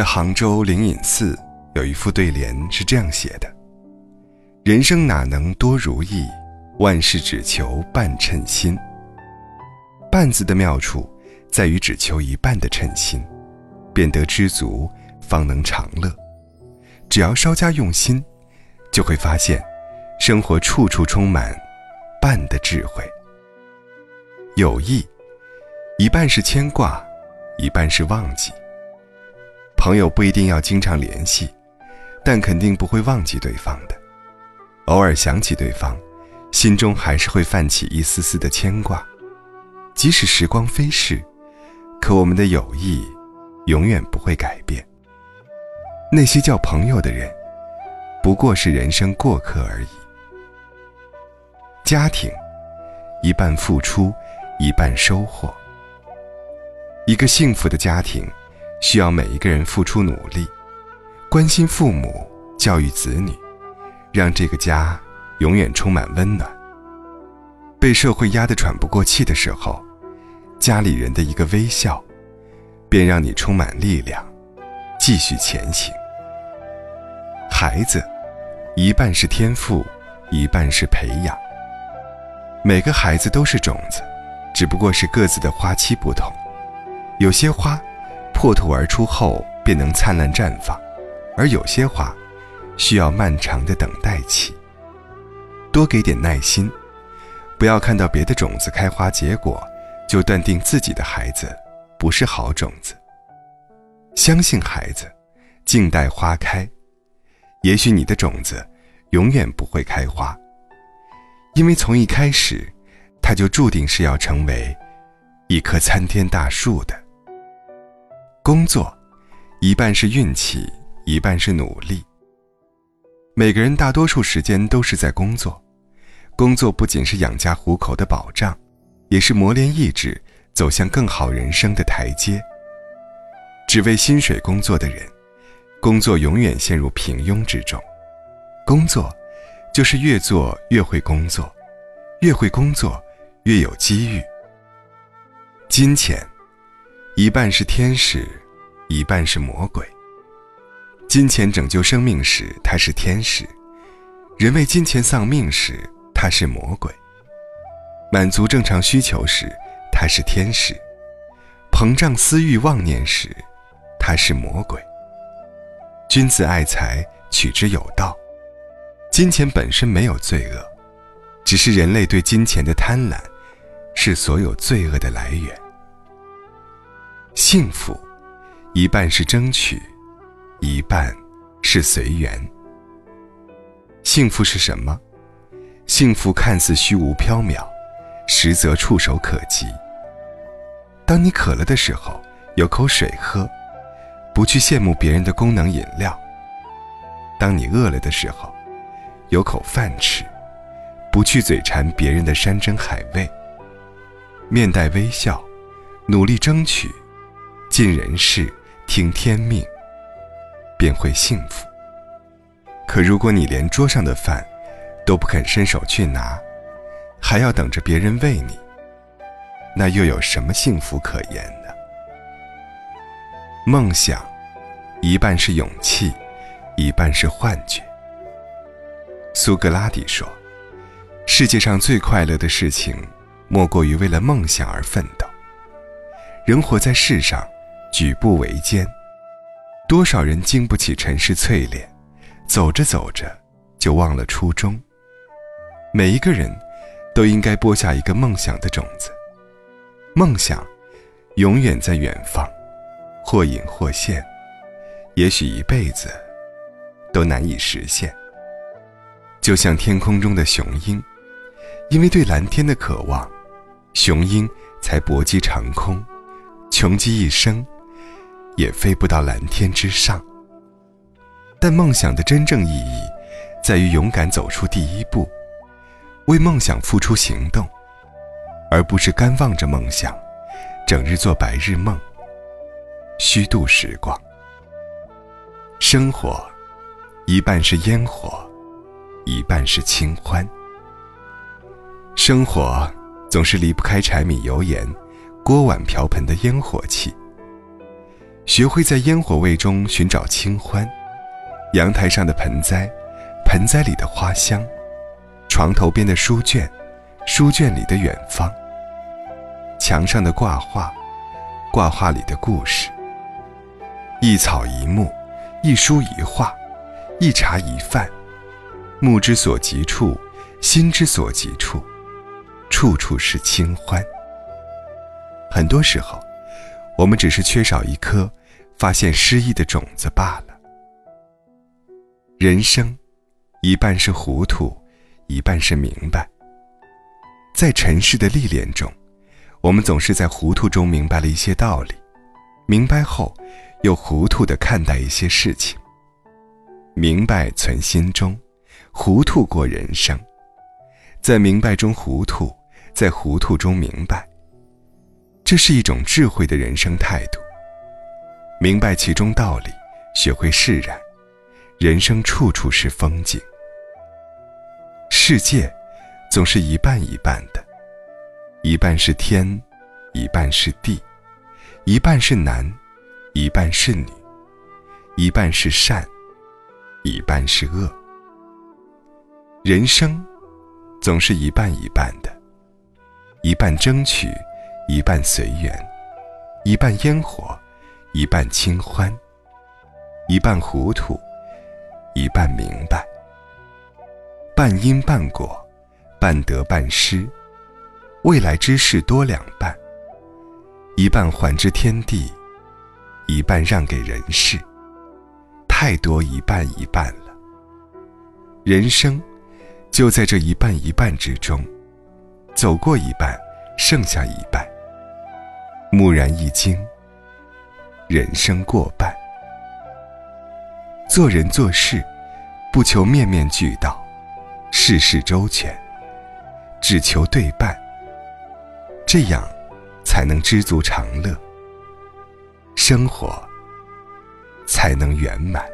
在杭州灵隐寺有一副对联是这样写的：“人生哪能多如意，万事只求半称心。”“半”字的妙处在于只求一半的称心，便得知足，方能长乐。只要稍加用心，就会发现，生活处处充满半的智慧。友谊，一半是牵挂，一半是忘记。朋友不一定要经常联系，但肯定不会忘记对方的。偶尔想起对方，心中还是会泛起一丝丝的牵挂。即使时光飞逝，可我们的友谊永远不会改变。那些叫朋友的人，不过是人生过客而已。家庭，一半付出，一半收获。一个幸福的家庭。需要每一个人付出努力，关心父母，教育子女，让这个家永远充满温暖。被社会压得喘不过气的时候，家里人的一个微笑，便让你充满力量，继续前行。孩子，一半是天赋，一半是培养。每个孩子都是种子，只不过是各自的花期不同，有些花。破土而出后便能灿烂绽放，而有些花需要漫长的等待期。多给点耐心，不要看到别的种子开花结果，就断定自己的孩子不是好种子。相信孩子，静待花开。也许你的种子永远不会开花，因为从一开始，它就注定是要成为一棵参天大树的。工作，一半是运气，一半是努力。每个人大多数时间都是在工作，工作不仅是养家糊口的保障，也是磨练意志、走向更好人生的台阶。只为薪水工作的人，工作永远陷入平庸之中。工作，就是越做越会工作，越会工作，越有机遇。金钱。一半是天使，一半是魔鬼。金钱拯救生命时，它是天使；人为金钱丧命时，它是魔鬼。满足正常需求时，它是天使；膨胀私欲妄念时，它是魔鬼。君子爱财，取之有道。金钱本身没有罪恶，只是人类对金钱的贪婪，是所有罪恶的来源。幸福，一半是争取，一半是随缘。幸福是什么？幸福看似虚无缥缈，实则触手可及。当你渴了的时候，有口水喝，不去羡慕别人的功能饮料；当你饿了的时候，有口饭吃，不去嘴馋别人的山珍海味。面带微笑，努力争取。尽人事，听天命，便会幸福。可如果你连桌上的饭都不肯伸手去拿，还要等着别人喂你，那又有什么幸福可言呢？梦想，一半是勇气，一半是幻觉。苏格拉底说：“世界上最快乐的事情，莫过于为了梦想而奋斗。人活在世上。”举步维艰，多少人经不起尘世淬炼，走着走着就忘了初衷。每一个人都应该播下一个梦想的种子，梦想永远在远方，或隐或现，也许一辈子都难以实现。就像天空中的雄鹰，因为对蓝天的渴望，雄鹰才搏击长空，穷极一生。也飞不到蓝天之上。但梦想的真正意义，在于勇敢走出第一步，为梦想付出行动，而不是干望着梦想，整日做白日梦，虚度时光。生活，一半是烟火，一半是清欢。生活总是离不开柴米油盐、锅碗瓢盆的烟火气。学会在烟火味中寻找清欢。阳台上的盆栽，盆栽里的花香；床头边的书卷，书卷里的远方；墙上的挂画，挂画里的故事。一草一木，一书一画，一茶一饭，目之所及处，心之所及处，处处是清欢。很多时候，我们只是缺少一颗发现诗意的种子罢了。人生，一半是糊涂，一半是明白。在尘世的历练中，我们总是在糊涂中明白了一些道理，明白后，又糊涂的看待一些事情。明白存心中，糊涂过人生。在明白中糊涂，在糊涂中明白。这是一种智慧的人生态度。明白其中道理，学会释然。人生处处是风景，世界总是一半一半的，一半是天，一半是地，一半是男，一半是女，一半是善，一半是恶。人生总是一半一半的，一半争取，一半随缘，一半烟火，一半清欢，一半糊涂。一半明白，半因半果，半得半失，未来之事多两半。一半还之天地，一半让给人世。太多一半一半了，人生就在这一半一半之中，走过一半，剩下一半。蓦然一惊，人生过半。做人做事，不求面面俱到，事事周全，只求对半。这样，才能知足常乐，生活才能圆满。